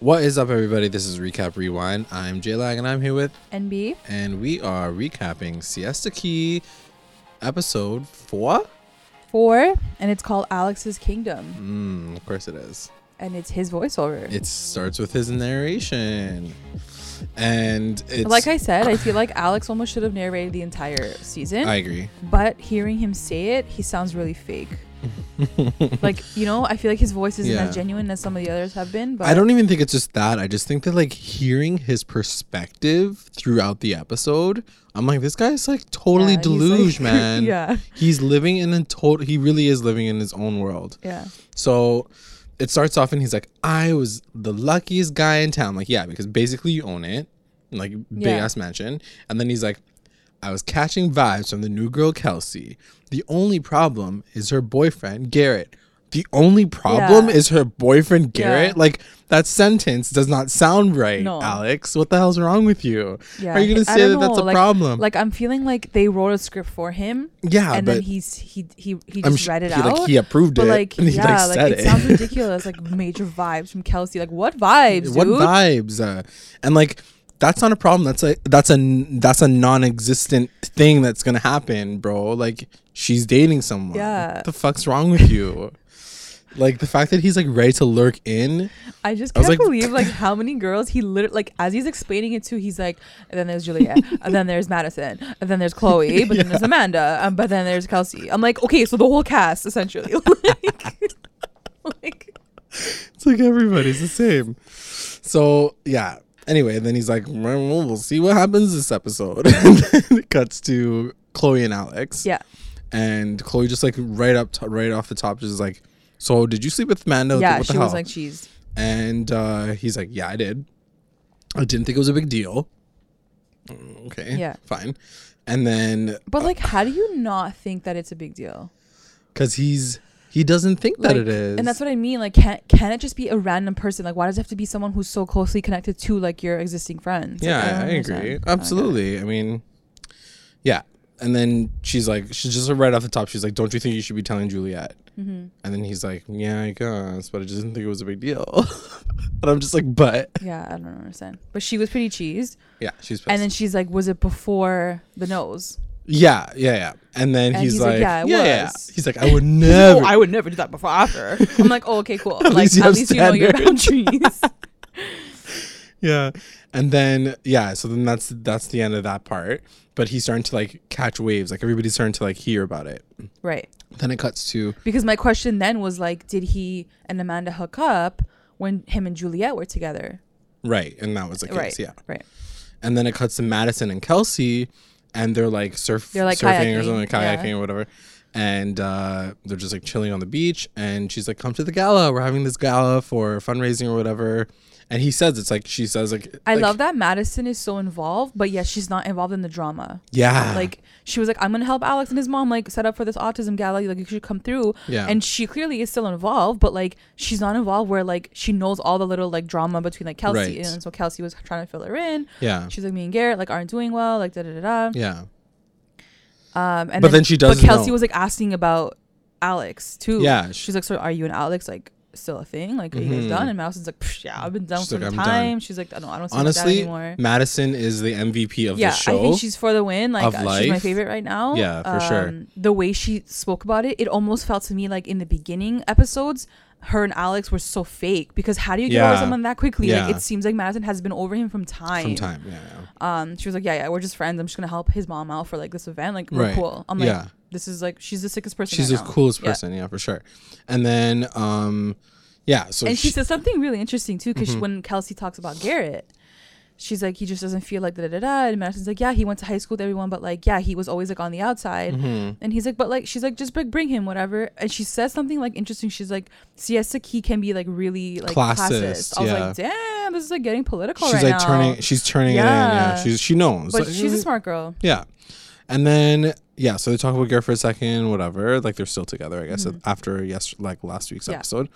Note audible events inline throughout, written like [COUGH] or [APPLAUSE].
What is up, everybody? This is Recap Rewind. I'm J Lag, and I'm here with, NB. and we are recapping Siesta Key episode four. Four, and it's called Alex's Kingdom, Mm, of course, it is. and it's his voiceover. It starts with his narration, and it's like I said, I feel like Alex almost should have narrated the entire season, I agree. but hearing him say it, he sounds really fake. [LAUGHS] like you know, I feel like his voice isn't Yeah. as genuine as some of the others have been. But I don't even think it's just that. I just think that like hearing his perspective throughout the episode, I'm like, this guy's like totally Yeah, he's deluge, like- [LAUGHS] man. yeah, He's living in a total. He really is living in his own world. yeah, So it starts off and he's like, I was the luckiest guy in town. like, yeah, because basically you own it, like big Yeah. ass mansion. And then he's like, I was catching vibes from the new girl Kelsey. The only problem is her boyfriend Garrett. The only problem Yeah. is her boyfriend Garrett. Yeah. Like that sentence does not sound right, No. Alex. What the hell's wrong with you? yeah. How are you gonna say that don't that's a like- problem? Like I'm feeling like they wrote a script for him, yeah, and but then he's he he he just sure read it he, out. like he approved but it. like, and [LAUGHS] he, yeah, like, like, said it, sounds ridiculous. Like major vibes from Kelsey. Like what vibes, what vibes uh, and like that's not a problem that's like that's a that's a non-existent thing that's gonna happen bro like she's dating someone Yeah. what the fuck's wrong with you like the fact that he's like ready to lurk in I just can't like- believe like [LAUGHS] how many girls he literally like as he's explaining it to. He's like, and then there's Juliet, and then there's Madison, and then there's Chloe, but then there's [LAUGHS] Amanda, um, but then there's Kelsey. I'm like, okay, so the whole cast essentially. [LAUGHS] like, like, it's like everybody's the same so yeah anyway and then he's like well, we'll see what happens this episode [LAUGHS] and then it cuts to chloe and alex yeah, and chloe just like right up to, right off the top just like so did you sleep with Mando? yeah. what She was like, cheesed. And uh, he's like, Yeah, I did. I didn't think it was a big deal. Mm, Okay. Yeah. Fine. And then, But like, how do you not think that it's a big deal? because he's, he doesn't think that Like, it is. And that's what I mean. Like, can can it just be a random person? Like, why does it have to be someone who's so closely connected to like your existing friends? Yeah, don't I, agree. I it. Absolutely. I mean, yeah. And then she's like, she's just right off the top. She's like, "Don't you think you should be telling Juliet?" Mhm. And then he's like, "Yeah, I guess, but I just didn't think it was a big deal." [LAUGHS] and I'm just like, "But Yeah, I don't understand. But she was pretty cheesed. yeah, she's pissed." And then she's like, "Was it before the nose?" Yeah, yeah, yeah. And then And he's, he's like, like, "Yeah, yeah, was." He's like, "I would never. [LAUGHS] Oh, never." I would never do that before after. [LAUGHS] I'm like, oh, okay, cool. At like, least you at least you know your [LAUGHS] boundaries. yeah and then yeah so then that's that's the end of that part but he's starting to like catch waves like everybody's starting to like hear about it right. then it cuts to Because my question then was like, did he and Amanda hook up when him and Juliet were together? right and that was the case right. yeah Right. and then it cuts to madison and kelsey and they're like surf They're, like, surfing or kayaking, something kayaking yeah. or whatever. And uh, they're just like chilling on the beach. And she's like come to the gala. We're having this gala for fundraising or whatever and he says it's like she says like I like, love that Madison is so involved, but yet she's not involved in the drama. yeah Like she was like, I'm gonna help Alex and his mom like set up for this autism gala. Like you should come through. yeah And she clearly is still involved, but like she's not involved where like she knows all the little like drama between like Kelsey Right. and so Kelsey was trying to fill her in. yeah She's like me and Garrett like aren't doing well, like da da da da. yeah Um, and But then she does. But Kelsey know. was like asking about Alex too. Yeah, she's like, so are you and Alex like still a thing? Like, are you guys done? And Madison's like, "Psh, yeah, I've been done She's for like, the "I'm done." time. She's like, I don't, I don't see honestly anymore. madison is the mvp of yeah, the show I think she's for the win. Like, uh, she's my favorite right now. Yeah, for sure. Um, The way she spoke about it, it almost felt to me like in the beginning episodes, her and Alex were so fake. Because how do you get over someone that quickly? Yeah. Like, it seems like Madison has been over him from time. from time yeah, yeah. Um, she was like, yeah, yeah, we're just friends. I'm just gonna help his mom out for like this event. Like, we're Right. cool. I'm like, yeah this is like, she's the sickest person. she's right the now. coolest Yeah. person yeah. for sure and then um yeah so and she she- said something really interesting too, because Mhm. when Kelsey talks about Garrett, she's like, he just doesn't feel like da da da. And Madison's like, yeah, he went to high school with everyone, but like, yeah, he was always like on the outside. Mhm. And he's like, but like, she's like, just bring, bring him, whatever. And she says something like interesting. She's like, Siesta Key can be like really like Classist, classist. I was like, damn, this is like getting political she's right like now. turning she's turning it in yeah Yeah. she's she knows but Like, she's a smart girl. yeah and then yeah so they talk about Garrett for a second whatever like they're still together i guess Mhm. after yes like last week's Yeah. episode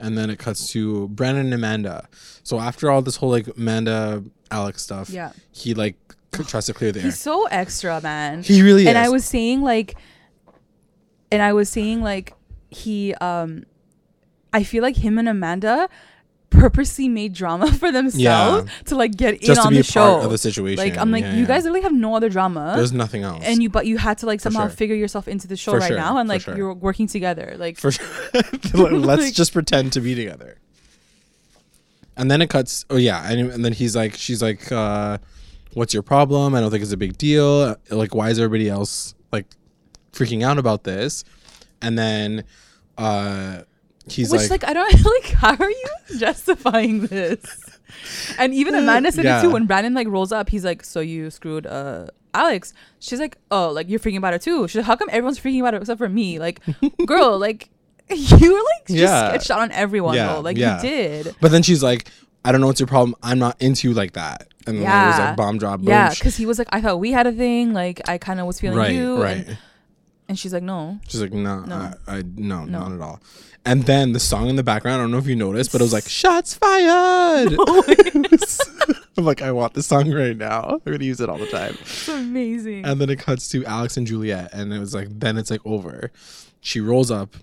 and then it cuts to brandon and amanda so after all this whole like amanda alex stuff Yeah. he like tries to clear the air He's so extra, man. he really and is I was saying like and I was saying like he um I feel like him and Amanda purposely made drama [LAUGHS] for themselves to like get in Just to on the show. of the situation. like I'm like, Yeah, you yeah. guys really have no other drama. There's nothing else. and you but you had to like somehow sure. figure yourself into the show For right sure, now and like sure. you're working together like For sure. [LAUGHS] [LAUGHS] Let's Like- just pretend to be together. And then it cuts. Oh yeah, and, and then he's like, she's like, uh, "What's your problem? I don't think it's a big deal. Like, why is everybody else like freaking out about this?" And then uh, he's which like, like, I don't [LAUGHS] like how are you justifying this and even Amanda said it too when Brandon like rolls up he's like so you screwed uh Alex she's like oh like you're freaking about it too she's like how come everyone's freaking about it except for me like [LAUGHS] girl like [LAUGHS] you were like just Yeah. sketched out on everyone Yeah, though like yeah. you did but then she's like, "I don't know what's your problem. I'm not into you like that." And then it was Yeah. like bomb drop. Boom. yeah because he was like I thought we had a thing like I kind of was feeling right, you right. and, and she's like no She's like, no, No. I, I no, No. not at all. And then the song in the background, I don't know if you noticed, but it was like, [LAUGHS] shots fired. [LAUGHS] I'm like, I want this song right now. I'm gonna use it all the time. it's amazing And then it cuts to Alex and Juliet, and it was like, then it's like over. She rolls up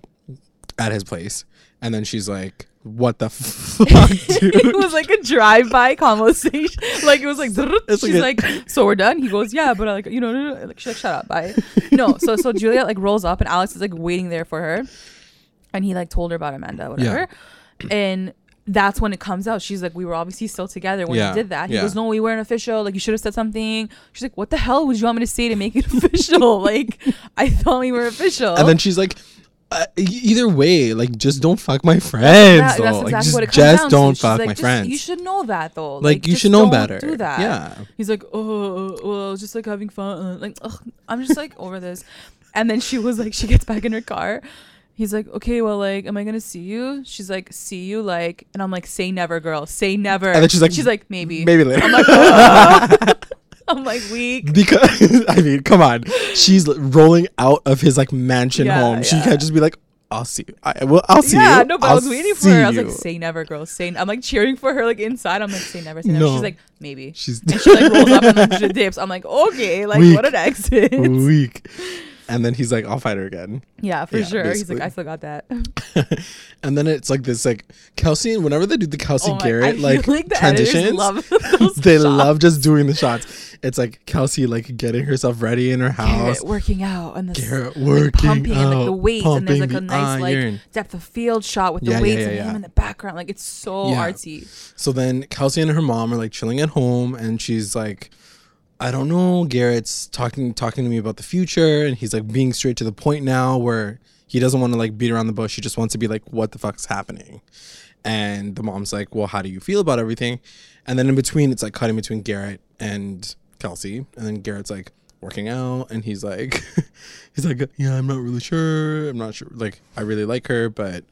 at his place, and then she's like, "What the fuck, [LAUGHS] dude?" it was like a drive-by conversation. [LAUGHS] Like it was like. It's like she's a- like, so we're done. He goes, yeah, but I like, you know, no, no. like, she's like, shut up, bye. No, so so Juliet like rolls up and Alex is like waiting there for her, and he like told her about Amanda, whatever, and. That's when it comes out. She's like, we were obviously still together when Yeah, you did that. He yeah. goes, no, we weren't official. Like, you should have said something. She's like, what the hell would you want me to say to make it [LAUGHS] official? like, I thought we were official. And then she's like, uh, either way, like, just don't fuck my friends. Though. that's Like, exactly just, what it comes just down don't to. Fuck like, my "Just- friends. You should know that though. like, you should know better. Do that. Yeah. He's like, oh, well, just like having fun. Like, ugh, I'm just like over this. And then she was like, she gets back in her car. He's like, okay, well, like, am I gonna see you? She's like, see you, like, and I'm like, say never, girl, say never. And then she's like, she's like, maybe. Maybe later. I'm like, "Oh." [LAUGHS] [LAUGHS] I'm like weak. because [LAUGHS] I mean, come on, she's rolling out of his like mansion Yeah, home. She yeah. can't just be like, "I'll see you." I will. I'll see yeah, you. no, but I'll I was waiting for her. I was like, you." say never, girl. Say. I'm like cheering for her, like inside. I'm like, say never, say never. No. She's like, maybe. she's And she like rolls up and then she [LAUGHS] dips. I'm like, okay, like Weak. what an exit. weak. And then he's like, "I'll fight her again." yeah, for Yeah, sure. He's like. I still got that. [LAUGHS] and then it's like this like Kelsey. Whenever they do the Kelsey Oh my- Garrett like, like the transitions, love [LAUGHS] they shots. love just doing the shots. It's like Kelsey like getting herself ready in her house. Garrett working out and the Garrett like, working pumping and like the out, weights and there's like a the nice like depth of field shot with the Yeah, yeah, weights yeah, and him in the background. Like it's so artsy. So then Kelsey and her mom are like chilling at home, and she's like, "I don't know." Garrett's talking talking to me about the future, and he's like being straight to the point now, where he doesn't want to like beat around the bush. He just wants to be like, "What the fuck's happening?" And the mom's like, "Well, how do you feel about everything?" And then in between, it's like cutting between Garrett and Kelsey, and then Garrett's like working out, and he's like, [LAUGHS] he's like, "Yeah, I'm not really sure. I'm not sure. Like, I really like her, but."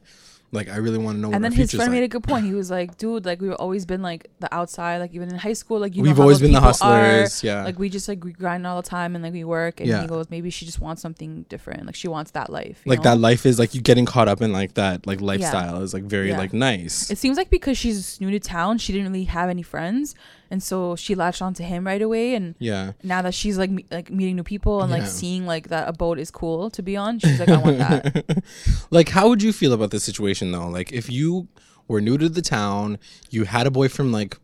Like I really want to know. what And then his friend like. made a good point. He was like, "Dude, like we've always been like the outside, like even in high school, like you know We've always been the people are. hustlers. Yeah. Like we just like we grind all the time and like we work." And Yeah. he goes, "Maybe she just wants something different. Like she wants that life. you like know? that life is like you getting caught up in like that like lifestyle is like very Yeah. like nice It seems like because she's new to town, she didn't really have any friends, and so she latched onto him right away. And yeah now that she's like me- like meeting new people and like seeing like that a boat is cool to be on, she's like, I want that. [LAUGHS] like how would you feel about this situation though like if you were new to the town you had a boyfriend like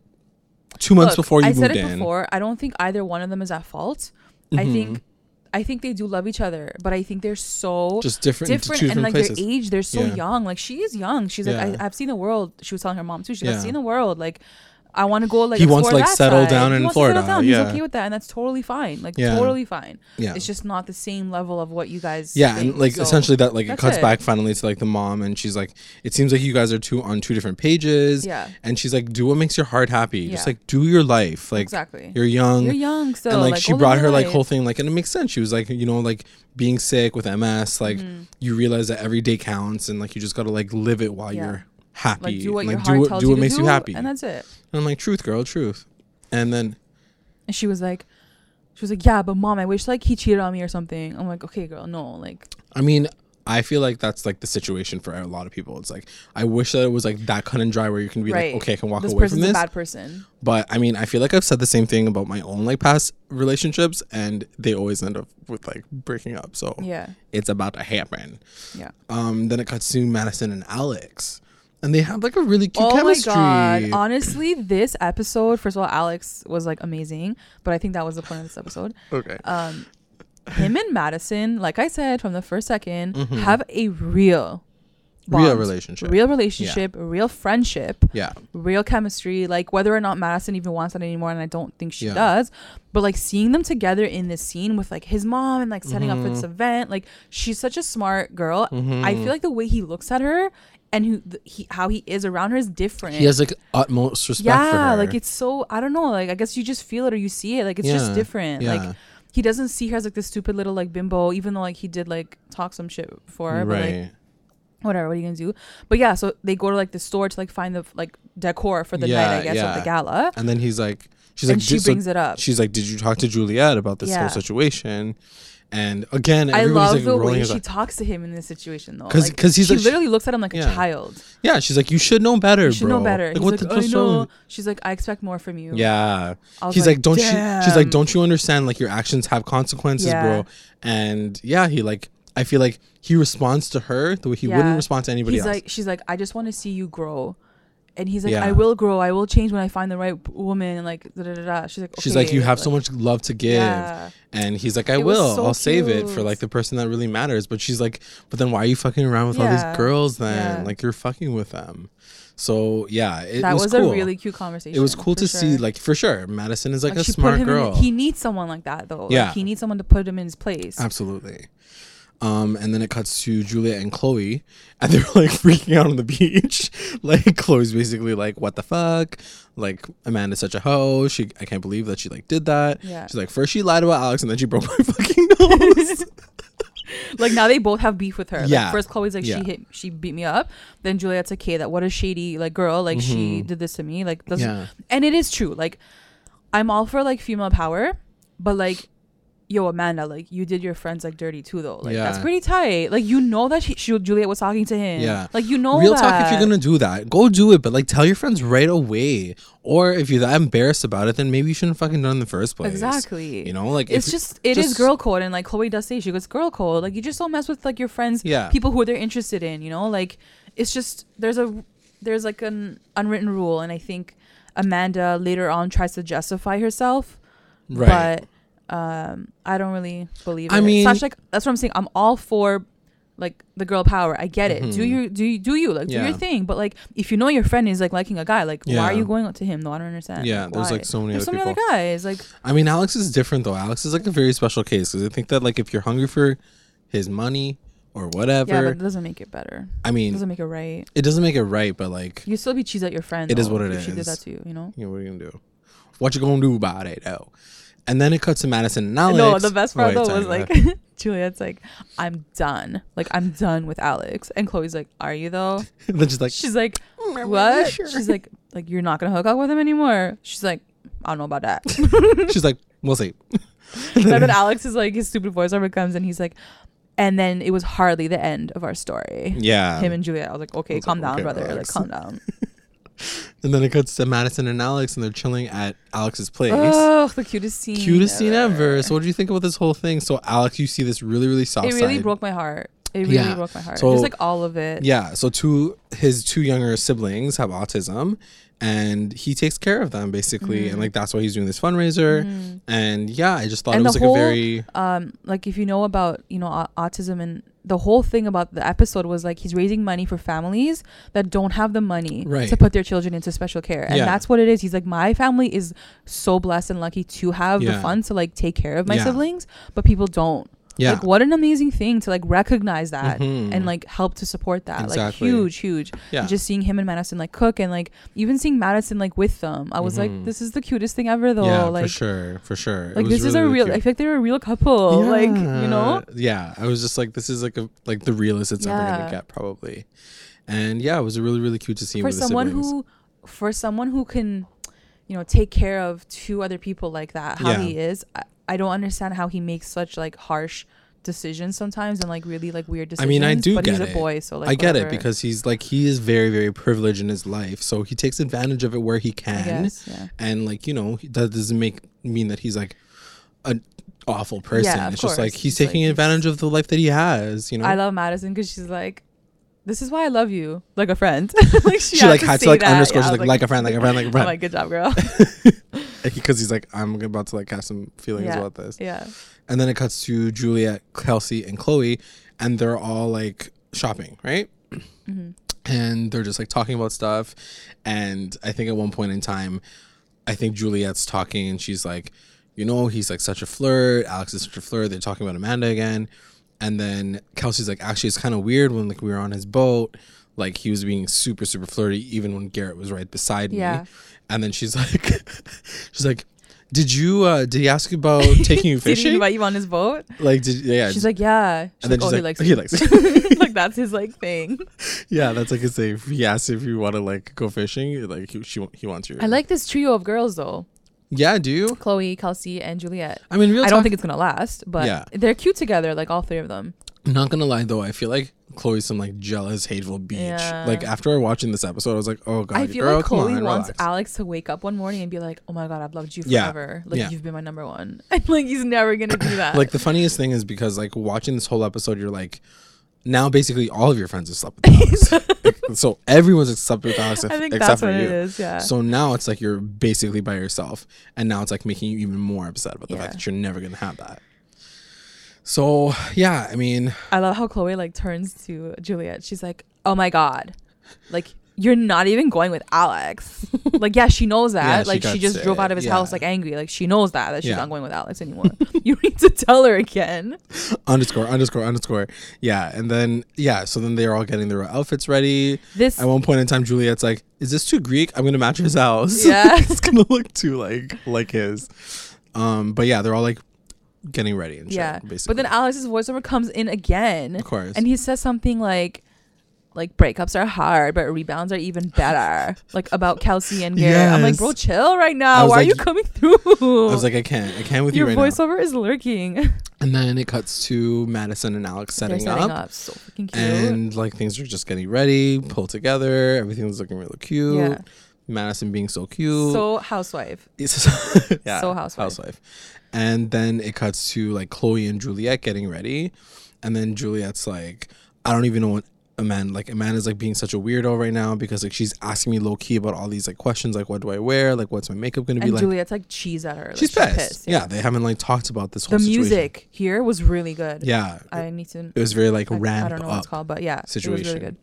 two months Look, before you I moved said it in before. I don't think either one of them is at fault. I Mhm. think, I think they do love each other, but I think they're so just different different, and like places their age. They're so Yeah. young. Like she is young. She's like, Yeah. I, I've seen the world. She was telling her mom too. She's like, I've seen the world. Like. I want to go like He wants like, settle side. down He in wants to settle Florida, down. yeah. He's okay with that, and that's totally fine. Like Yeah. totally fine. yeah It's just not the same level of what you guys. yeah think, and like so- essentially that like it cuts it. back finally to like the mom and she's like it seems like you guys are two on two different pages Yeah, and she's like do what makes your heart happy Yeah. just like do your life like exactly. you're young You're young So and like, she brought her like life. whole thing like and it makes sense she was like you know like being sick with ms like Mhm. you realize that every day counts and like you just gotta like live it while Yeah. you're happy like do what and, your like heart do what do what makes do, you happy and that's it. I'm like truth girl truth and then And she was like, she was like, yeah, but mom, I wish like he cheated on me or something. I'm like, okay, girl, no, like, i mean i feel like that's like the situation for a lot of people it's like i wish that it was like that cut and dry where you can be Right. like okay i can walk this away from person's a this bad person. but i mean i feel like i've said the same thing about my own like past relationships and they always end up with like breaking up so Yeah, it's about to happen yeah. um then it cuts to madison and alex and they have like a really cute oh chemistry. my god! Honestly, this episode. First of all, Alex was like amazing, but I think that was the point of this episode. okay. Um, him and Madison, like I said from the first 2nd Mhm. have a real, Real relationship. real relationship, real friendship, yeah. real chemistry. Like whether or not Madison even wants that anymore, and I don't think she Yeah. does. But like seeing them together in this scene with like his mom and like setting up for this Mhm. event, like she's such a smart girl. I Mhm. feel like the way he looks at her and who th- he how he is around her is different. He has like utmost respect for yeah, her. like it's so I don't know. Like I guess you just feel it or you see it. Like it's Yeah, just different. yeah. Like he doesn't see her as like this stupid little like bimbo, even though like he did like talk some shit for her. But like right. whatever, what are you gonna do? But yeah, so they go to like the store to like find the like decor for the night, I guess, yeah. of the gala. and then he's like, she's and like, she "Did- so brings it up. she's like, did you talk to Juliet about this Yeah. whole situation? And again, I love like the way she eye- talks to him in this situation though. 'Cause- Like, he's she like- literally looks at him like a child. yeah, she's like, you should know better, You should bro. know better. Like, He's what like, the- oh, I what's know. She's like, I expect more from you. Yeah. He's like, don't you? She's like, don't you understand? Like your actions have consequences, Yeah. bro. And yeah, he like, I feel like he responds to her the way he Yeah. wouldn't respond to anybody He's else. like, she's like, I just want to see you grow. And he's like, Yeah. I will grow. I will change when I find the right woman. And like, da da da da. She's like, She's like, "Okay," you have so much love to give. Yeah. And he's like, I It was will. so I'll save it for cute. like the person that really matters. But she's like, but then why are you fucking around with all Yeah. these girls then? Yeah. Like you're fucking with them. So yeah, it that was, was, cool. a really cute conversation. it was cool for to sure. see, like for sure, Madison is like, a she put smart him girl. In, he needs someone like that though. Yeah. Like, he needs someone to put him in his place. Absolutely. Um, and then it cuts to Juliet and Chloe, and [LAUGHS] they're like freaking out on the beach. [LAUGHS] like Chloe's basically like, "What the fuck? Like Amanda's such a hoe. She, I can't believe that she like did that." Yeah. She's like, first she lied about Alex, and then she broke [LAUGHS] my fucking nose. like now they both have beef with her. Like, Yeah. first Chloe's like Yeah. she hit she beat me up. Then Juliet's like, okay, that what a shady like girl. Like she Mhm. did this to me. Like doesn't yeah, and it is true. Like I'm all for like female power, but like yo Amanda, like you did your friends like dirty too though. Like that's pretty tight. Like you know that she, she Juliet was talking to him. Yeah. Like you know real that. talk. If you're gonna do that, go do it. But like, tell your friends right away. Or if you're that embarrassed about it, then maybe you shouldn't fucking done it in the first place. Exactly. You know, like it's just it is just- girl code and like Chloe does say she goes girl code like you just don't mess with like your friends Yeah. people who they're interested in you know like it's just there's a there's like an unwritten rule and I think Amanda later on tries to justify herself right. but um I don't really believe I it mean- like that's what I'm saying I'm all for like the girl power I get it do Mhm. you do you do you like do your thing but like if you know your friend is like liking a guy like why are you going to him though I don't understand yeah, Like, there's why? like so many there's so other many people. other guys like I mean, Alex is different though. Alex is like a very special case because I think that like if you're hungry for his money or whatever, yeah but it doesn't make it better I mean, It doesn't make it right. it doesn't make it right. But like, You still be cheese at your friend. It is though, what it if She did is. that to you, you know. know, what are you gonna do? What you gonna do about it? Oh, and then it cuts to Madison and Alex. No, the best Oh, part wait, though was like. [LAUGHS] Juliet's like, "I'm done. Like I'm done with Alex." And Chloe's like, "Are you though?" [LAUGHS] Then she's like, She's like, "Mm, "What?" sure." She's like, "Like you're not gonna hook up with him anymore." She's like, "I don't know about that." [LAUGHS] she's like, we'll see. and then Alex is like, his stupid voiceover comes and he's like, and then it was hardly the end of our story. Yeah. Him and Juliet. I was like, "Okay, was calm like, down, okay, brother. relax. Like calm down." And then it cuts to Madison and Alex, and they're chilling at Alex's place. Oh, the cutest scene. Cutest scene ever. So, what do you think about this whole thing? So, Alex, you see this really, really soft it really side. broke my heart. It really Yeah. broke my heart. So- Just like all of it. Yeah. So two his two younger siblings have autism and he takes care of them basically. And like that's why he's doing this fundraiser. Mhm. And yeah, I just thought And it was like whole- a very Um, like if you know about you know au- autism and the whole thing about the episode was like he's raising money for families that don't have the money Right. to put their children into special care, and Yeah. that's what it is. He's like, my family is so blessed and lucky to have the funds to like take care of my Yeah. siblings, but people don't. Yeah. Like, what an amazing thing to like recognize that Mhm. and like help to support that. Exactly. Like huge, huge. yeah. Just seeing him and Madison like cook and like even seeing Madison like with them, I was Mhm. like, this is the cutest thing ever though. yeah, like, for sure, for sure. Like this is a really real. I feel like they're a real couple. [LAUGHS] Like you know. Yeah, I was just like, this is like a like the realest it's ever gonna get, probably. And yeah, it was really, really cute to see for someone who for someone who can you know take care of two other people like that how Yeah. he is I, I don't understand how he makes such like harsh decisions sometimes and like really like weird decisions. I mean, I do but he's get a boy so like I get it because he's like he is very, very privileged in his life, so he takes advantage of it where he can. guess, yeah and like you know that doesn't make mean that he's like an awful person Yeah, of it's just like course. he's like taking he's- advantage of the life that he has you know I love Madison because she's like "This is why I love you, like a friend." [LAUGHS] like She, like had to like that. underscore. Yeah, was like, like a friend, like a friend, like a [LAUGHS] I'm friend. like, "Good job, girl." Because [LAUGHS] he's like, I'm about to like have some feelings Yeah. about this. yeah. And then it cuts to Juliet, Kelsey, and Chloe, and they're all like shopping, right? hmm And they're just like talking about stuff. And I think at one point in time, I think Juliet's talking and she's like, you know, he's like such a flirt. Alex is such a flirt. They're talking about Amanda again. And then Kelsey's like, actually, it's kind of weird when like we were on his boat. Like he was being super, super flirty, even when Garrett was right beside Yeah. me. And then she's [LAUGHS] like, she's like, did you, uh, did he ask you about [LAUGHS] taking you Did he fishing? invite you on his boat? like, did, yeah. She's like, "Yeah." She's and then like, she's "Oh, like, [LAUGHS] he he likes likes like that's his like thing. Yeah, that's like his thing. He asks if you want to like go fishing, like he, she, he wants you. I like this trio of girls though: Yeah, do you? Chloe, Kelsey, and Juliet. I mean, real I don't talk- think it's gonna last, but Yeah. they're cute together, like all three of them. I'm not gonna lie though. I feel like Chloe's some like jealous, hateful bitch. Yeah. Like after watching this episode, I was like, oh god, I feel girl, like come Chloe on, wants relax. Alex to wake up one morning and be like, "Oh my god, I've loved you Yeah. forever. Like Yeah. you've been my number one." [LAUGHS] And like he's never gonna do [COUGHS] that. like the funniest thing is because like watching this whole episode, you're like, now basically all of your friends have slept with. Like, [LAUGHS] [LAUGHS] so everyone's slept with Alex I think except that's for what you. it is. Yeah. So now it's like you're basically by yourself, and now it's like making you even more upset about the Yeah. fact that you're never gonna have that. So yeah, I mean, I love how Chloe like turns to Juliet. She's like, "Oh my god, like you're not even going with Alex." [LAUGHS] like, yeah, she knows that. Yeah, she like, she, got just drove sick. out of his Yeah. house like angry. Like, she knows that that she's Yeah. not going with Alex anymore. [LAUGHS] you need to tell her again. [LAUGHS] underscore underscore underscore yeah and then yeah so then they're all getting their outfits ready This, at one point in time juliet's like is this too greek i'm gonna match his house Yeah. it's gonna look too like like his um but yeah they're all like getting ready and shit, yeah. basically But then Alex's voiceover comes in again, of course and he says something like. Like breakups are hard, but rebounds are even better. like about Kelsey and Garrett. I'm like, bro, chill right now. Why are you coming through? i was like i can't i can't with Your you right now. Voiceover is lurking. and then it cuts to madison and alex setting, setting up, up. So freaking cute. and like things are just getting ready pulled together everything's looking really cute Yeah. madison being so cute so housewife. It's- [LAUGHS] yeah, So housewife. housewife. And then it cuts to like Chloe and Juliet getting ready, and then Juliet's like, I don't even know what Amanda like. Amanda's like being such a weirdo right now because like she's asking me low key about all these like questions like what do I wear like what's my makeup gonna be And like. Juliet's like cheese at her. Like, she's pissed. yeah. they haven't like talked about this whole The situation. music here was really good. Yeah, I need to. it was very like I, ramp I don't know what it's called, but yeah, It was situation. really good.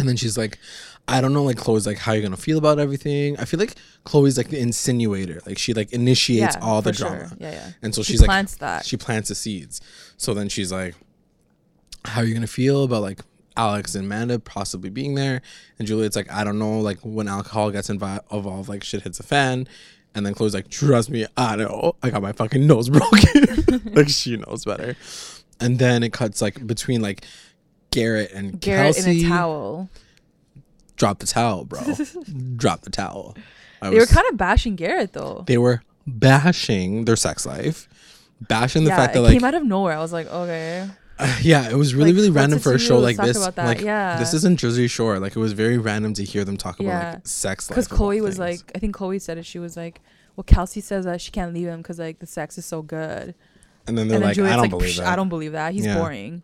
And then she's like, I don't know, like Chloe's like, how you gonna feel about everything? I feel like Chloe's like the insinuator, like she like initiates yeah, all the for sure. drama. Yeah, yeah. And so She she's like, plants that. she plants the seeds. So then she's like, "How are you gonna feel about like Alex and Amanda possibly being there?" And Juliet's like, "I don't know. Like when alcohol gets involved, like shit hits a fan." And then Chloe's like, "Trust me, I know. I got my fucking nose [LAUGHS] broken. [LAUGHS] like she knows better." And then it cuts like between like Garrett and Garrett Kelsey. in a towel. Drop the towel, bro. [LAUGHS] Drop the towel. I They were kind of bashing Garrett though. they were bashing their sex life, bashing the yeah, fact that like came out of nowhere. I was like, okay. Uh, [LAUGHS] yeah, it was really, Like, really random for a show like this. Like, Yeah. this isn't Jersey Shore. Like, it was very random to hear them talk about Yeah. like sex. Because Chloe was like, I think Chloe said it. She was like, well, Kelsey says that she can't leave him because like the sex is so good. and then they're and then like, Juliet's I don't like, believe that. I don't believe that. He's Yeah. boring.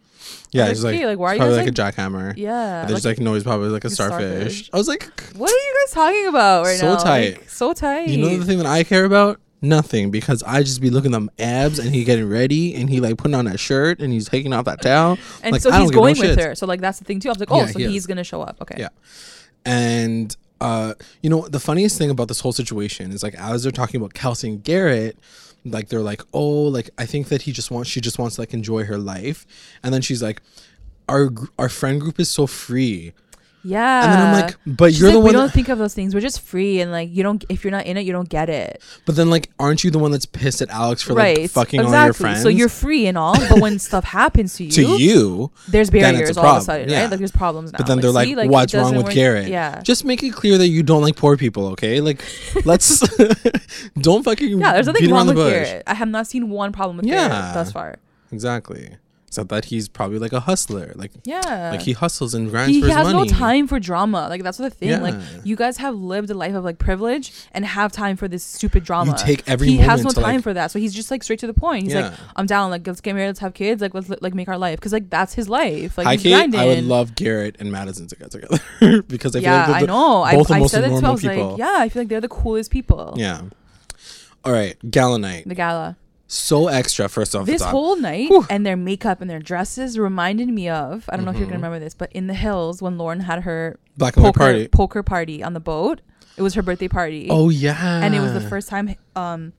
yeah, he's like, like, like, why are you guys, like, a jackhammer. Yeah. They're just like, no, he's probably like a starfish. starfish. I was like, what are you guys talking about right So now? tight. Like, so tight. you know the thing that I care about? Nothing, because I just be looking at them abs and he getting ready and he like putting on that shirt and he's taking off that towel. and like, so he's give no going with shits. her. So like that's the thing too. I was like, oh, Yeah, so he he's gonna show up. Okay. Yeah. And uh, you know, the funniest thing about this whole situation is like as they're talking about Kelsey and Garrett, like they're like, oh, like I think that he just wants she just wants to like enjoy her life, and then she's like, our our friend group is so free, Yeah. and then I'm like, but She's you're like, the one. we don't think of those things. We're just free, and like you don't. If you're not in it, you don't get it. but then like, aren't you the one that's pissed at Alex for right. like fucking exactly. all your friends? So you're free and all, but when stuff happens to [LAUGHS] you, to you, there's then it's a barriers all of a sudden, Yeah. right? Like there's problems now. but then they're like, see, it what's wrong with work- Garrett? Yeah. just make it clear that you don't like poor people, okay? Like, [LAUGHS] let's [LAUGHS] don't fucking yeah, there's nothing wrong around with the bush. Garrett. I have not seen one problem with Yeah. Garrett thus far. Exactly. Except that he's probably like a hustler. Like Yeah. like he hustles and grinds he for his has money. no time for drama. Like that's the thing. Like you guys have lived a life of like privilege and have time for this stupid drama. You take every he has no time like- for that. So he's just like straight to the point. He's like, I'm down. Like let's get married. Let's have kids. Like let's like make our life because like that's his life. Like he's key, I would love Garrett and Madison to get together [LAUGHS] because I feel yeah, like they're I know. I, both the I most said that too. I was like, yeah, I feel like they're the coolest people. Yeah. All right, gala night. The gala. So extra. First off, the This whole night Whew. and their makeup and their dresses reminded me of I don't know if you're gonna remember this, but in the hills when Lauren had her black poker party. poker party on the boat. It was her birthday party. Oh yeah. and it was the first time um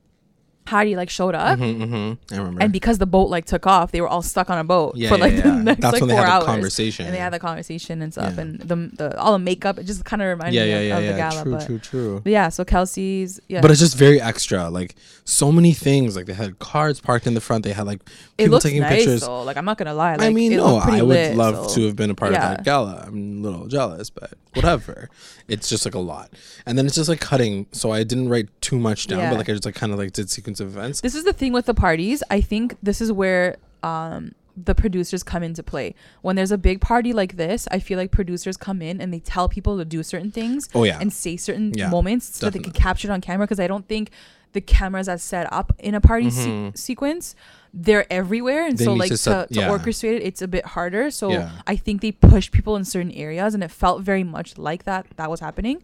Heidi like showed up. Mm-hmm, mm-hmm. I remember. And because the boat like took off, they were all stuck on a boat yeah, for like yeah. the next That's like when they four had hours. conversation. And they had the conversation and stuff, Yeah. and the the all the makeup. It just kind of reminded yeah, me yeah, of, yeah, of yeah. the gala. true, but, true, true. but yeah, so Kelsey's yeah. But it's just very extra. Like so many things. Like they had cars parked in the front. They had like it people looks taking nice pictures. though. Like I'm not gonna lie. Like, I mean, it no, looked pretty I would lit, love so- to have been a part yeah. of that gala. I'm a little jealous, but whatever. it's just like a lot, and then it's just like cutting. So I didn't write too much down, Yeah. but like I just like kind of like did sequence of events. This is the thing with the parties. I think this is where um the producers come into play. When there's a big party like this, I feel like producers come in and they tell people to do certain things Oh yeah, and say certain Yeah, moments so that they can capture it on camera because I don't think the cameras are set up in a party se- Mhm. sequence they're everywhere and They so like to to, to yeah. orchestrate it it's a bit harder so Yeah. I think they push people in certain areas and it felt very much like that that was happening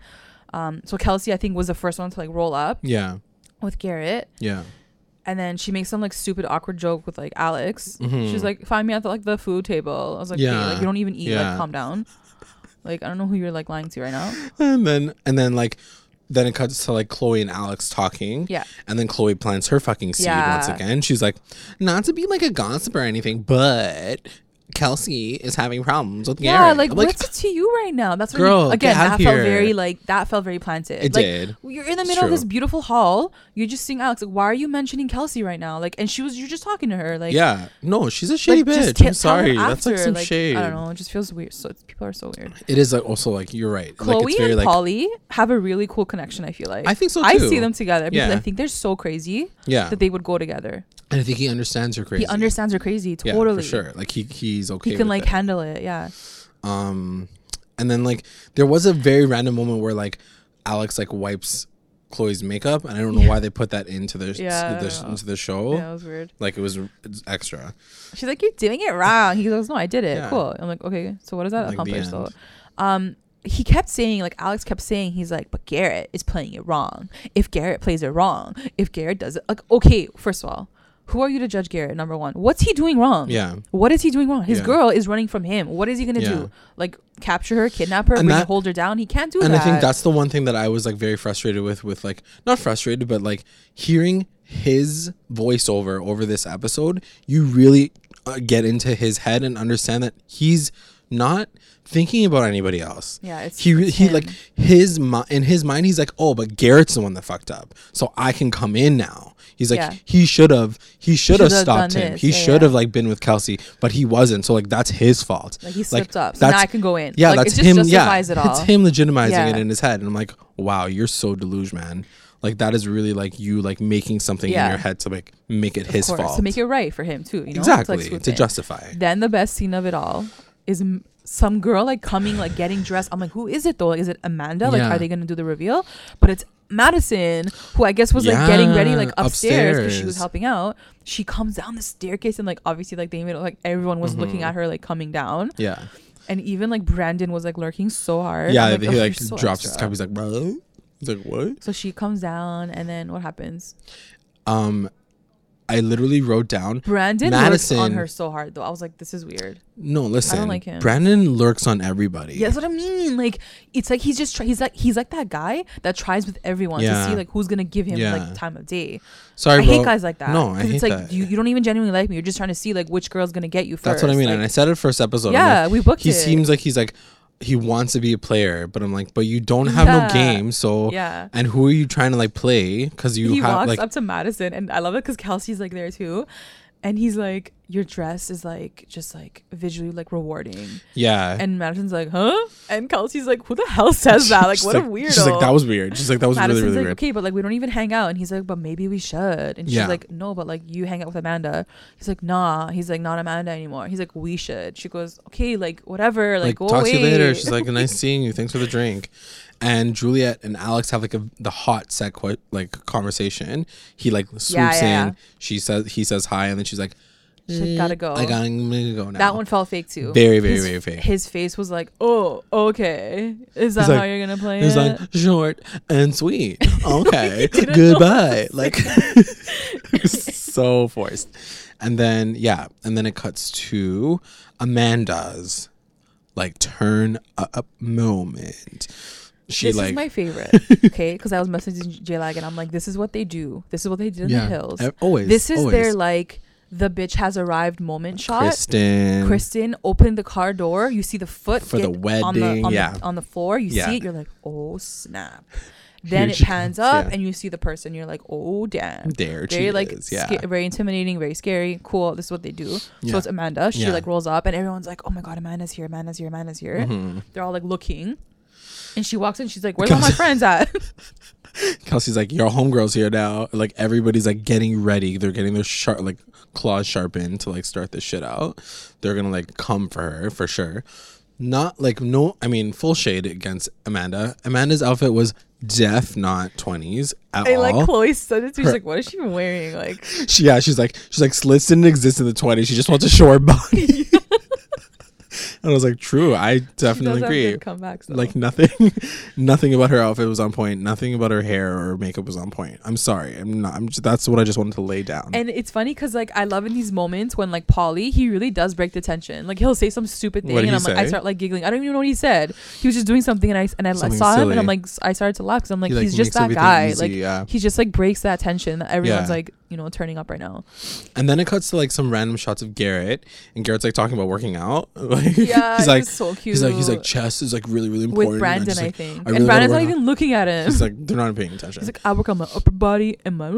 um so Kelsey I think was the first one to like roll up yeah, with Garrett yeah. and then she makes some like stupid awkward joke with like Alex. Mhm. She's like, "Find me at the, like the food table." I was like, "Yeah, Yeah. like you don't even eat. Yeah. Like, calm down." Like I don't know who you're like lying to right now. And then and then like then it cuts to like Chloe and Alex talking. Yeah, And then Chloe plants her fucking seed once again. She's like, not to be like a gossip or anything, but Kelsey is having problems with yeah. Garrett. Like, I'm what's it to you right now? That's what Girl, again. get out That felt here. very like that felt very planted. it like, did. You're in the It's middle of this true. beautiful hall. You're just seeing Alex. Like, why are you mentioning Kelsey right now? Like, and she was you're just talking to her. Like, yeah. No, she's a shitty like, just bitch. I'm tell her sorry. That's like after, some shade. I don't know. It just feels weird. So it's, people are so weird. It is like also like you're right. Chloe like it's very and like Pauly have a really cool connection. I feel like I think so I too. see them together because Yeah. I think they're so crazy yeah. that they would go together. And I think he understands her crazy. He understands her crazy yeah, totally. for sure. Like he he's okay. He can like it. handle it. Yeah. Um, and then like there was a very random moment where like Alex like wipes Chloe's makeup, and I don't know Yeah. why they put that into the, Yeah, the into the show. Yeah, it was weird. Like it was it's extra. She's like, "You're doing it wrong." He goes, "No, I did it. Yeah. Cool." I'm like, "Okay, so what does that Like accomplish?" though? Um, he kept saying, like Alex kept saying, he's like, "But Garrett is playing it wrong. If Garrett plays it wrong, if Garrett does it, like, okay, first of all." Who are you to judge Garrett? Number one, what's he doing wrong? Yeah. What is he doing wrong? His Yeah. girl is running from him. What is he gonna Yeah. do? Like capture her, kidnap her, And that- hold her down? He can't do and that. And I think that's the one thing that I was like very frustrated with with like not frustrated but like hearing his voiceover over this episode you really uh, get into his head and understand that he's not thinking about anybody else yeah. It's he it's he him. like his mi- in his mind he's like oh but Garrett's the one that fucked up so I can come in now he's like Yeah. he should have he should have stopped him this. he Yeah, should have like been with Kelsey but he wasn't so like that's his fault like he slipped up. So now I can go in. yeah, like, that's it just him. Yeah, it all. it's him legitimizing it in his head, and I'm like, wow, you're so deluge, man. Like that is really like you like making something in your head to like make it Of his course, fault to make it right for him too. You know, To, exactly like, to justify. Then the best scene of it all is some girl like coming like getting dressed. I'm like, who is it though? Like, is it Amanda? Like, Yeah. are they gonna do the reveal? But it's Madison, who I guess was like getting ready like Yeah, upstairs because she was upstairs. helping out. She comes down the staircase and like obviously like they made it like everyone was looking Mhm. at her like coming down, Yeah, and even like Brandon was like lurking so hard. yeah. I'm like, he "Ugh, like so drops his extra." cup. He's like, bro. He's like, what? So she comes down, and then what happens? Um, I literally wrote down. Brandon lurks Madison- on her so hard though. I was like, this is weird. No, listen. I don't like him. Brandon lurks on everybody. Yeah, that's what I mean. Like it's like he's just try- he's like he's like that guy that tries with everyone Yeah. to see like who's gonna give him Yeah. like time of day. Sorry, I bro. hate guys like that. No, I hate it's like that. you, you don't even genuinely like me. You're just trying to see like which girl's gonna get you first. That's what I mean. and I said it first episode. Yeah, like, we booked he it. seems like he's like he wants to be a player, but I'm like, but you don't have no game, so yeah. and who are you trying to like play? Because you he have walks like up to Madison, and I love it because Kelsey's like there too. And he's like, "Your dress is like just like visually like rewarding." Yeah. And Madison's like, "Huh?" And Kelsey's like, "Who the hell says that? Like, what a weirdo." She's like, that was weird. She's like, that was Madison's really, really like, weird. okay, but like we don't even hang out. And he's like, but maybe we should. And she's Yeah. like, no, but like you hang out with Amanda. He's like, nah. He's like, not Amanda anymore. He's like, we should. She goes, okay, like whatever. Like, Like, talk away. to you later. She's like, nice [LAUGHS] seeing you. Thanks for the drink. And Juliet and Alex have like a the hot set quite like conversation. He like swoops Yeah, yeah, yeah. in. She says he says hi, and then she's like, She's like, gotta eh, go. I gotta, I'm gonna go now. that one felt fake too. Very, very, his, very fake. His face was like, oh, okay. Is that He's how you're gonna play It was like short and sweet. [LAUGHS] Okay, goodbye. Like [LAUGHS] so forced. And then yeah, and then it cuts to Amanda's like turn up moment. She this like is my favorite. [LAUGHS] Okay, because I was messaging J Lag and I'm like, this is what they do. This is what they did in yeah, the hills. always. this is always. their like the bitch has arrived moment shot. Kristin. Kristin opened the car door. You see the foot For the get on the wedding, on, yeah. the on the floor. You Yeah. see it. You're like, oh snap. [LAUGHS] Then Here it pans up yeah. and you see the person. You're like, oh damn. There she Very like is. Yeah. sca- very intimidating, very scary. Cool. This is what they do. Yeah. So it's Amanda. She like rolls up and everyone's like, oh my god, Amanda's here. Amanda's here. Amanda's here. Mhm. They're all like looking. And she walks in. She's like, "Where's all my friends at?" [LAUGHS] [LAUGHS] Kelsey's like, your homegirl's here now. Like everybody's like getting ready. They're getting their sharp like claws sharpened to like start this shit out. They're gonna like come for her for sure. Not like no I mean full shade against Amanda. Amanda's outfit was def not twenties at I all. like Chloe said it. She's Her- like, "What is she wearing?" Like, [LAUGHS] she, yeah, she's like she's like slits didn't exist in the twenties. She just wants a short body. And I was like, true, I [LAUGHS] definitely agree. comebacks. Though. Like nothing, [LAUGHS] nothing about her outfit was on point. Nothing about her hair or makeup was on point. I'm sorry. I'm not. I'm just, that's what I just wanted to lay down. And it's funny because like I love in these moments when like Pauly he really does break the tension. Like he'll say some stupid thing and I'm like I start like giggling. I don't even know what he said. He was just doing something and I and I Something saw him and I'm like I started to laugh because I'm like He, like, he's just that guy. easy, like yeah. he just like breaks that tension that everyone's Yeah. like you know turning up right now. And then it cuts to like some random shots of Garrett, and Garrett's like talking about working out. [LAUGHS] Like Yeah, he's like so cute. he's like he's like chess is like really really important. with and Brandon, just, I think, I really and Brandon's not even looking at him. He's like they're not paying attention. He's like I work on my upper body and my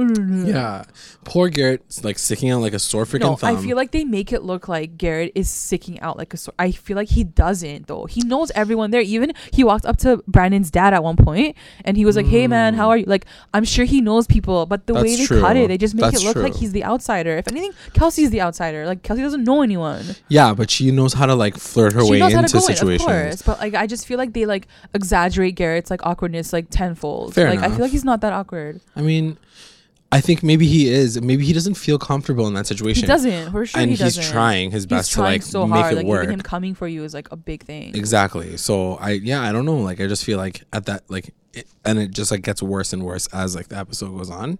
yeah, poor Garrett's like sticking out like a sore freaking No, thumb. I feel like they make it look like Garrett is sticking out like a sore. I feel like he doesn't though. He knows everyone there. Even he walked up to Brandon's dad at one point and he was like, "Hey man, how are you?" Like I'm sure he knows people, but the way Mm. They true. cut it, they just make That's it look like true. he's the outsider. If anything, Kelsey's the outsider. Like Kelsey doesn't know anyone. yeah, but she knows how to like flirt her she way knows how to into go in, of situations. course. But like I just feel like they like exaggerate Garrett's like awkwardness like tenfold. Fair like I feel like he's not that awkward. I mean, I think maybe he is. Maybe he doesn't feel comfortable in that situation. He doesn't. For sure, and he he's doesn't. trying his best to like so make hard. it like work. even him coming for you is like a big thing. Exactly. So I yeah, I don't know. Like I just feel like at that like it, and it just like gets worse and worse as like the episode goes on.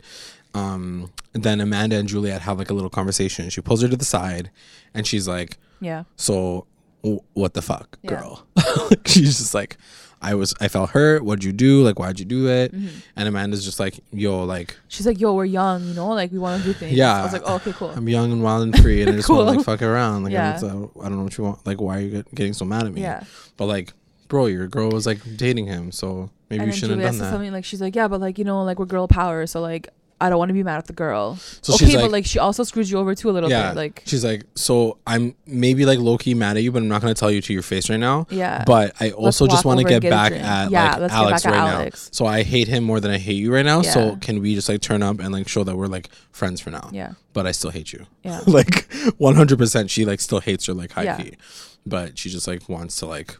Um then Amanda and Juliet have like a little conversation. She pulls her to the side and she's like, Yeah. "So w- what the fuck, Yeah. girl?" [LAUGHS] Like, she's just like I was I felt hurt. What'd you do? Like why'd you do it? Mm-hmm. And Amanda's just like, "Yo, like She's like, "Yo, we're young, you know, like we want to do things." Yeah. I was like, oh, "Okay, cool." I'm young and wild and free and I just want to like fuck around. Like Yeah. I don't know what you want. Like why are you getting so mad at me?" Yeah. But like, bro, your girl was like dating him, so maybe and you shouldn't have done that. something like, "She's like, yeah, but like you know, like we're girl power, so like I don't want to be mad at the girl." So okay, but like, like she also screws you over too a little yeah, bit, like she's like, so I'm maybe like low key mad at you, but I'm not gonna tell you to your face right now. yeah. But I also just want to get get back at Yeah, like let's get Alex back at right Alex. now. So I hate him more than I hate you right now. Yeah. So can we just like turn up and like show that we're like friends for now? yeah, But I still hate you. yeah, [LAUGHS] like 100%. She like still hates her like high Yeah. key, but she just like wants to like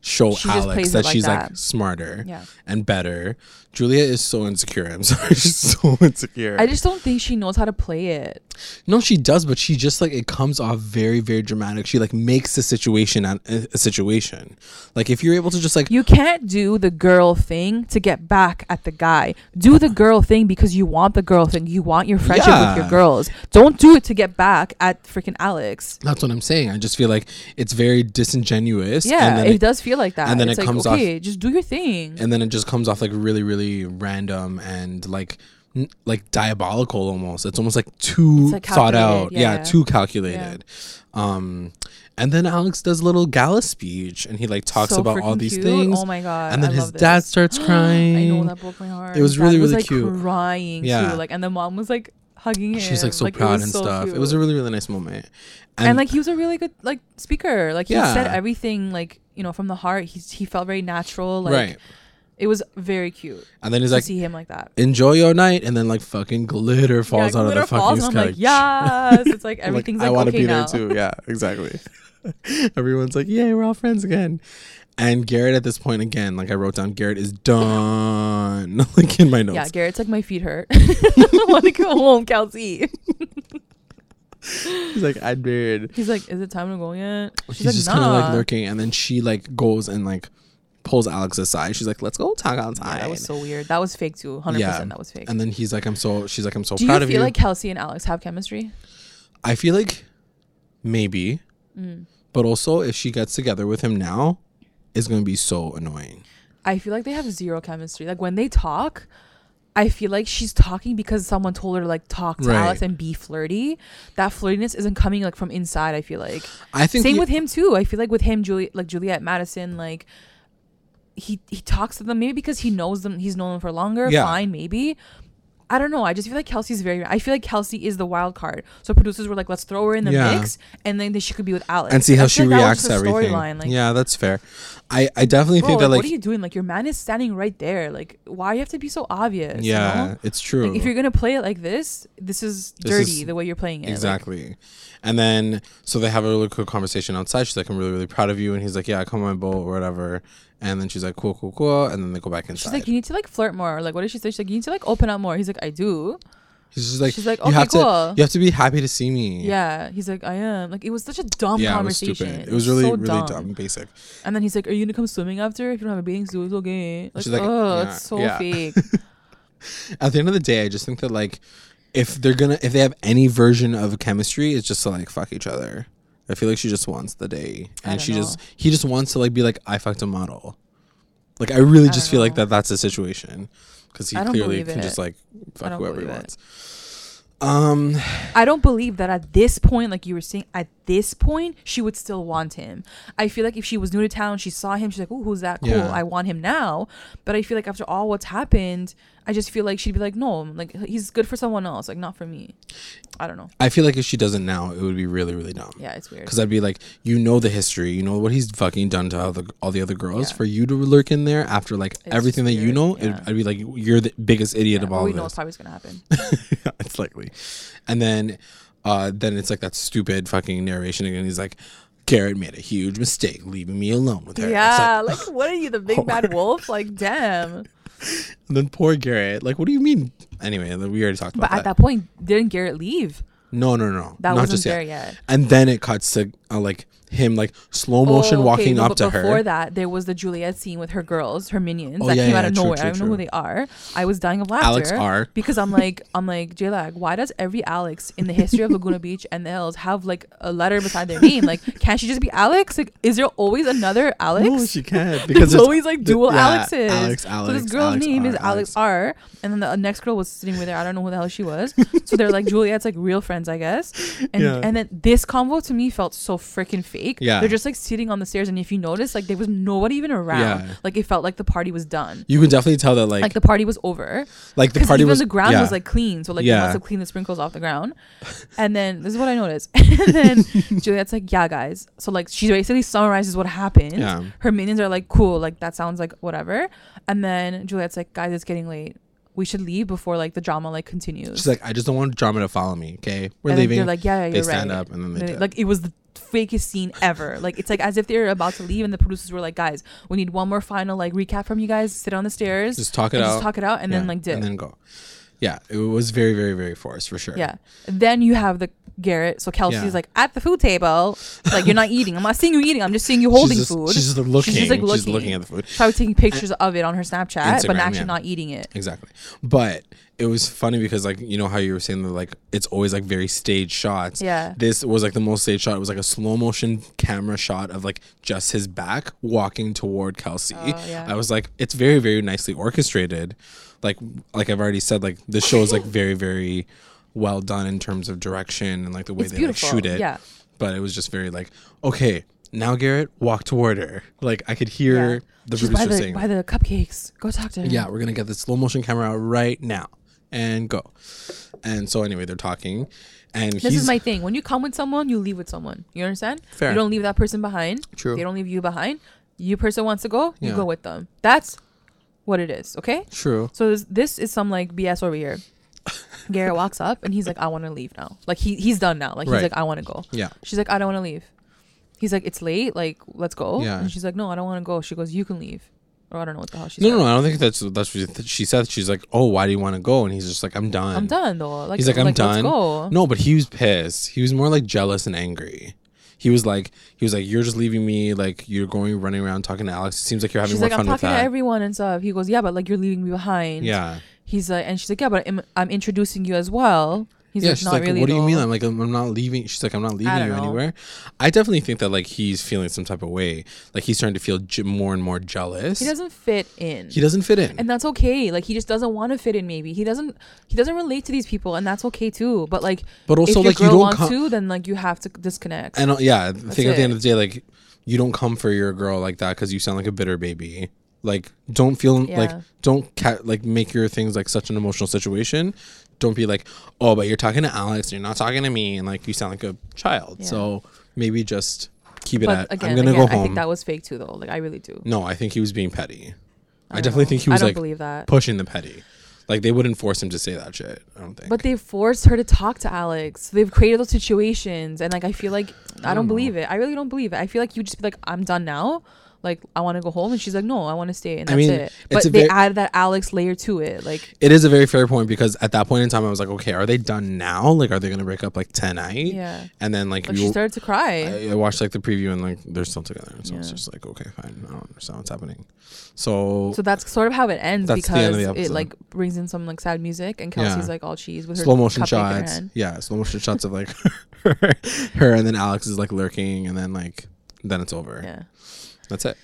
show She Alex that like she's like smarter yeah. and better. Julia is so insecure. I'm [LAUGHS] sorry, she's so insecure. I just don't think she knows how to play it. no, she does, but she just like it comes off very, very dramatic. She like makes the situation a, a situation. Like if you're able to just like You can't do the girl thing to get back at the guy. Do the girl thing because you want the girl thing. You want your friendship with your girls. Don't do it to get back at freaking Alex. that's what I'm saying. I just feel like it's very disingenuous. Yeah, and it, it, does feel like that. and then it's it like, comes off- okay, just do your thing. and then it just comes off like really, really random and like n- like diabolical almost. It's almost like too like, thought out. Yeah. yeah. too calculated. Um, and then Alex does a little gala speech and he like talks So about all these cute. things. Oh my god! and then I his dad starts crying. [GASPS] I know that broke my heart. It was His really, dad was, really like, cute. Crying Yeah. too, like, and the mom was like hugging him. She was like so it proud and so stuff. cute. It was a really really nice moment. and, like he was a really good like speaker. Like he Yeah. said everything like you know from the heart. He's he felt very natural. Like right. it was very cute And then he's to like, see him like that. enjoy your night, and then like fucking glitter falls yeah, out of the fucking sky. I'm like, yes. It's [LAUGHS] like everything's I want to okay be now. there too. Yeah, exactly. [LAUGHS] Everyone's like, yay, we're all friends again. And Garrett at this point again, like I wrote down, Garrett is done. [LAUGHS] like in my notes. Yeah, Garrett's like my feet hurt. [LAUGHS] I want to go home, Kelsey. [LAUGHS] He's like, I'm married. He's like, is it time to go yet? She's He's like, just nah. kind of like lurking, and then she like goes and like pulls Alex aside. She's like, let's go talk outside. Yeah, that was so weird. That was fake too. Hundred Yeah. percent, that was fake. and then he's like, I'm so. She's like, I'm so Do proud you of feel you. like Kelsey and Alex have chemistry? I feel like maybe, Mm. but also if she gets together with him now, it's gonna be so annoying. I feel like they have zero chemistry. Like when they talk, I feel like she's talking because someone told her to like talk to Right. Alex and be flirty. That flirtiness isn't coming like from inside. I feel like I think same he- with him too. I feel like with him, Juliette, like Juliette Madisson, like he he talks to them maybe because he knows them. He's known them for longer. Yeah. Fine, maybe. I don't know. I just feel like Kelsey's very. I feel like Kelsey is the wild card. So producers were like, let's throw her in the Yeah. mix, and then she could be with Alex and see how she like reacts to everything. storyline, Like, yeah, that's fair. I I definitely bro, think that like what are you doing? Like your man is standing right there. Like why you have to be so obvious? you yeah, know? it's true. Like, if you're gonna play it like this, this is This dirty is- the way you're playing it. Exactly. and then so they have a really cool conversation outside. She's like, I'm really, really proud of you. And he's like, Yeah, come on my boat or whatever. And then she's like, Cool, cool, cool. And then they go back inside. she's like, you need to like flirt more. Like what did she say? She's like, you need to like open up more. He's like, I do. He's just like, she's like, you okay, have cool. to you have to be happy to see me. Yeah. He's like, I am. Like it was such a dumb yeah, it was conversation. stupid. It was really, so really dumb. dumb. basic. And then he's like, Are you gonna come swimming after? If you don't have a bathing suit, it's okay. Like, She's like, oh, yeah, it's so yeah. fake. [LAUGHS] At the end of the day, I just think that like if they're gonna if they have any version of chemistry, it's just to like fuck each other. I feel like she just wants the day, and she just he just wants to like be like I fucked a model. Like I really I just feel like that that's the situation because he clearly can it. just like fuck whoever he believe it. wants. Um, I don't believe that at this point, like you were saying, at this point, she would still want him. I feel like if she was new to town, she saw him, she's like, "Oh, who's that? Cool, Yeah. I want him now." But I feel like after all what's happened, I just feel like she'd be like, "No, like he's good for someone else, like not for me." I don't know. I feel like if she doesn't now, it would be really really dumb. Yeah, it's weird. Because I'd be like, you know the history, you know what he's fucking done to all the, all the other girls. Yeah. For you to lurk in there after like It's everything that you know, it. I'd be like, you're the biggest idiot Yeah, of all we know what's probably gonna happen. [LAUGHS] it's likely. And then, uh, then it's like that stupid fucking narration again. He's like, Garrett made a huge mistake leaving me alone with her. Yeah, like- like, [LAUGHS] what are you, the big bad wolf? Like, damn. and then poor Garrett. Like, what do you mean? Anyway, we already talked about that. But that. at that point, didn't Garrett leave? no, no, no, That not wasn't just there yet. yet. And then it cuts to uh, like him like slow motion Oh, okay, walking no, up to her. before that, there was the Juliette scene with her girls, her minions Oh, that yeah, came yeah, out of true, nowhere. true, I don't know who they are. I was dying of laughter. Alex R. [LAUGHS] Because I'm like, I'm like, J-Lag, why does every Alex in the history of Laguna [LAUGHS] Beach and the hills have like a letter beside their name? Like, can't she just be Alex? Like, is there always another Alex? No, she can't [LAUGHS] There's because it's always like dual yeah, Alexes. Alex, Alex, so this girl's Alex name R, is Alex R, and then the next girl was sitting with her. I don't know who the hell she was. so they're like Juliette's like real friends, I guess. And Yeah. and then this convo to me felt so freaking fake. Yeah. they're just like sitting on the stairs, and if you notice, like there was nobody even around. Yeah. Like it felt like the party was done. You can definitely tell that like Like, the party was over. like the party even was the ground yeah. was like clean, so like Yeah. they must have cleaned the sprinkles off the ground. [LAUGHS] And then this is what I noticed. [LAUGHS] and then [LAUGHS] Juliette's like, "Yeah, guys." So like she basically summarizes what happened. Yeah. Her minions are like, "Cool, like that sounds like whatever." And then Juliette's like, "Guys, it's getting late. We should leave before like the drama like continues." She's like, I just don't want drama to follow me. Okay, we're and leaving. They're like, "Yeah, yeah, they you're stand right." up and then they They- like it was the fakest scene ever. Like it's like as if they're about to leave, and the producers were like, "Guys, we need one more final like recap from you guys. Sit on the stairs, just talk it out. just talk it out, and then Yeah, like dip." and then go. Yeah, it was very, very, very forced for sure. Yeah. Then you have the Garrett. So Kelsey's Yeah. like at the food table, like you're not [LAUGHS] eating. I'm not seeing you eating. I'm just seeing you holding she's just, food. She's just looking. She's just, like, She's looking. looking at the food. Probably taking pictures of it on her Snapchat, but Instagram, actually yeah. not eating it. Exactly. But it was funny because like you know how you were saying that like it's always like very staged shots. Yeah. This was like the most staged shot. It was like a slow motion camera shot of like just his back walking toward Kelsey. Oh, yeah. I was like, it's very, very nicely orchestrated. Like like I've already said, like the show is like very, very well done in terms of direction and like the way It's they like shoot it. Yeah. But it was just very like, okay, now Garrett, walk toward her. Like I could hear Yeah. the She's by the saying by the cupcakes. Go talk to her. yeah, we're gonna get the slow motion camera out right now. and go. And so anyway, they're talking, and This is my thing. When you come with someone, you leave with someone. You understand? Fair. You don't leave that person behind. True. They don't leave you behind. You person wants to go, you Yeah. go with them. That's what it is. Okay. true. So this, this is some like BS over here. Garrett walks up and he's like, I want to leave now. Like he he's done now. Like he's Right. like, I want to go. Yeah, She's like, I don't want to leave. He's like, it's late. Like let's go. Yeah. And she's like, No, I don't want to go. She goes, You can leave. Or I don't know what the hell she no, said. no, no. I don't think that's that's what she said. She's like, "Oh, why do you want to go?" And he's just like, "I'm done." I'm done though. Like He's like, "I'm Let's done." go. No, but he was pissed. He was more like jealous and angry. He was like, he was like, "You're just leaving me. Like you're going running around talking to Alex. It seems like you're having She's more like, I'm fun with talking to that." everyone and stuff. He goes, Yeah, but like you're leaving me behind. yeah, He's like, and she's like, Yeah, but I'm, I'm introducing you as well. He's yeah. like, She's Not like, really. "What do you mean?" I'm like, "I'm I'm not leaving." She's like, "I'm not leaving you know. anywhere." I definitely think that like he's feeling some type of way. Like he's starting to feel j- more and more jealous. He doesn't fit in. He doesn't fit in. and that's okay. Like he just doesn't want to fit in. Maybe he doesn't. He doesn't relate to these people, and that's okay too. But like, but also, if like you don't come. to, then like you have to disconnect. And uh, yeah, I think at the end of the day, like you don't come for your girl like that because you sound like a bitter baby. Like, don't feel Yeah. like don't ca- like make your things like such an emotional situation. Don't be like, oh, but you're talking to Alex, and you're not talking to me, and like you sound like a child. Yeah. So maybe just keep it but at. again, I'm gonna again, go I home. think that was fake too, though. Like I really do. no, I think he was being petty. I, don't definitely know. think he was I like believe that. pushing the petty. Like they wouldn't force him to say that shit. I don't think. But they forced her to talk to Alex. They've created those situations, and like I feel like I don't don't believe it. I really don't believe it. I feel like you just be like, I'm done now. Like I want to go home, and she's like, No, I want to stay, and I that's mean, it. But they added that Alex layer to it. Like it is a very fair point because at that point in time, I was like, okay, are they done now? Like, are they gonna break up like tonight? yeah, And then like like you she started to cry. I, I watched like the preview and like they're still together. So it's Yeah. just like okay, fine. I don't understand what's happening. So, So that's sort of how it ends because end it like brings in some like sad music and Kelsey's like all cheese with her slow motion cupcake in her shots. Yeah, slow motion shots of like [LAUGHS] her, her and then Alex is like lurking and then like then it's over. Yeah, That's it.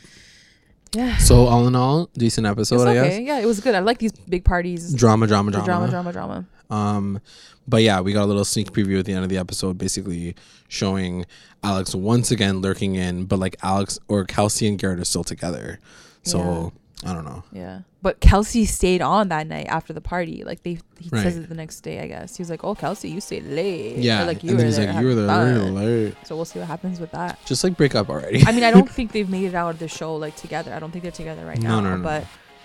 yeah. So all in all, decent episode, it's I okay. guess. Yeah, it was good. I like these big parties. Drama, drama, drama, drama, drama, drama. Um, but yeah, we got a little sneak preview at the end of the episode, basically showing Alex once again lurking in, but like Alex or Kelsey and Garrett are still together. So I don't know. Yeah, but Kelsey stayed on that night after the party. Like they, he Right. says it the next day. I guess he was like, "Oh, Kelsey, you stayed late." Or, Yeah, like you and were he's there. like, "You were there really fun." late." So we'll see what happens with that. Just like break up already. I mean, I don't [LAUGHS] think they've made it out of the show like together. I don't think they're together right No, now. no, no. But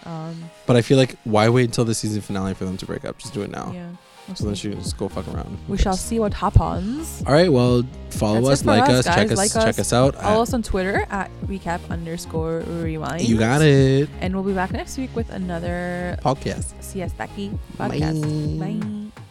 um, But I feel like why wait until the season finale for them to break up? Just do it now. yeah, So then she can just go fuck around. Who we shall cares? see what happens. All right. Well, follow That's us, it for like us, us, guys. check us, Like check us. us out. Follow at- us on Twitter at recap underscore rewind. you got it. And we'll be back next week with another Podcast. Siesta Key podcast. Bye. Bye.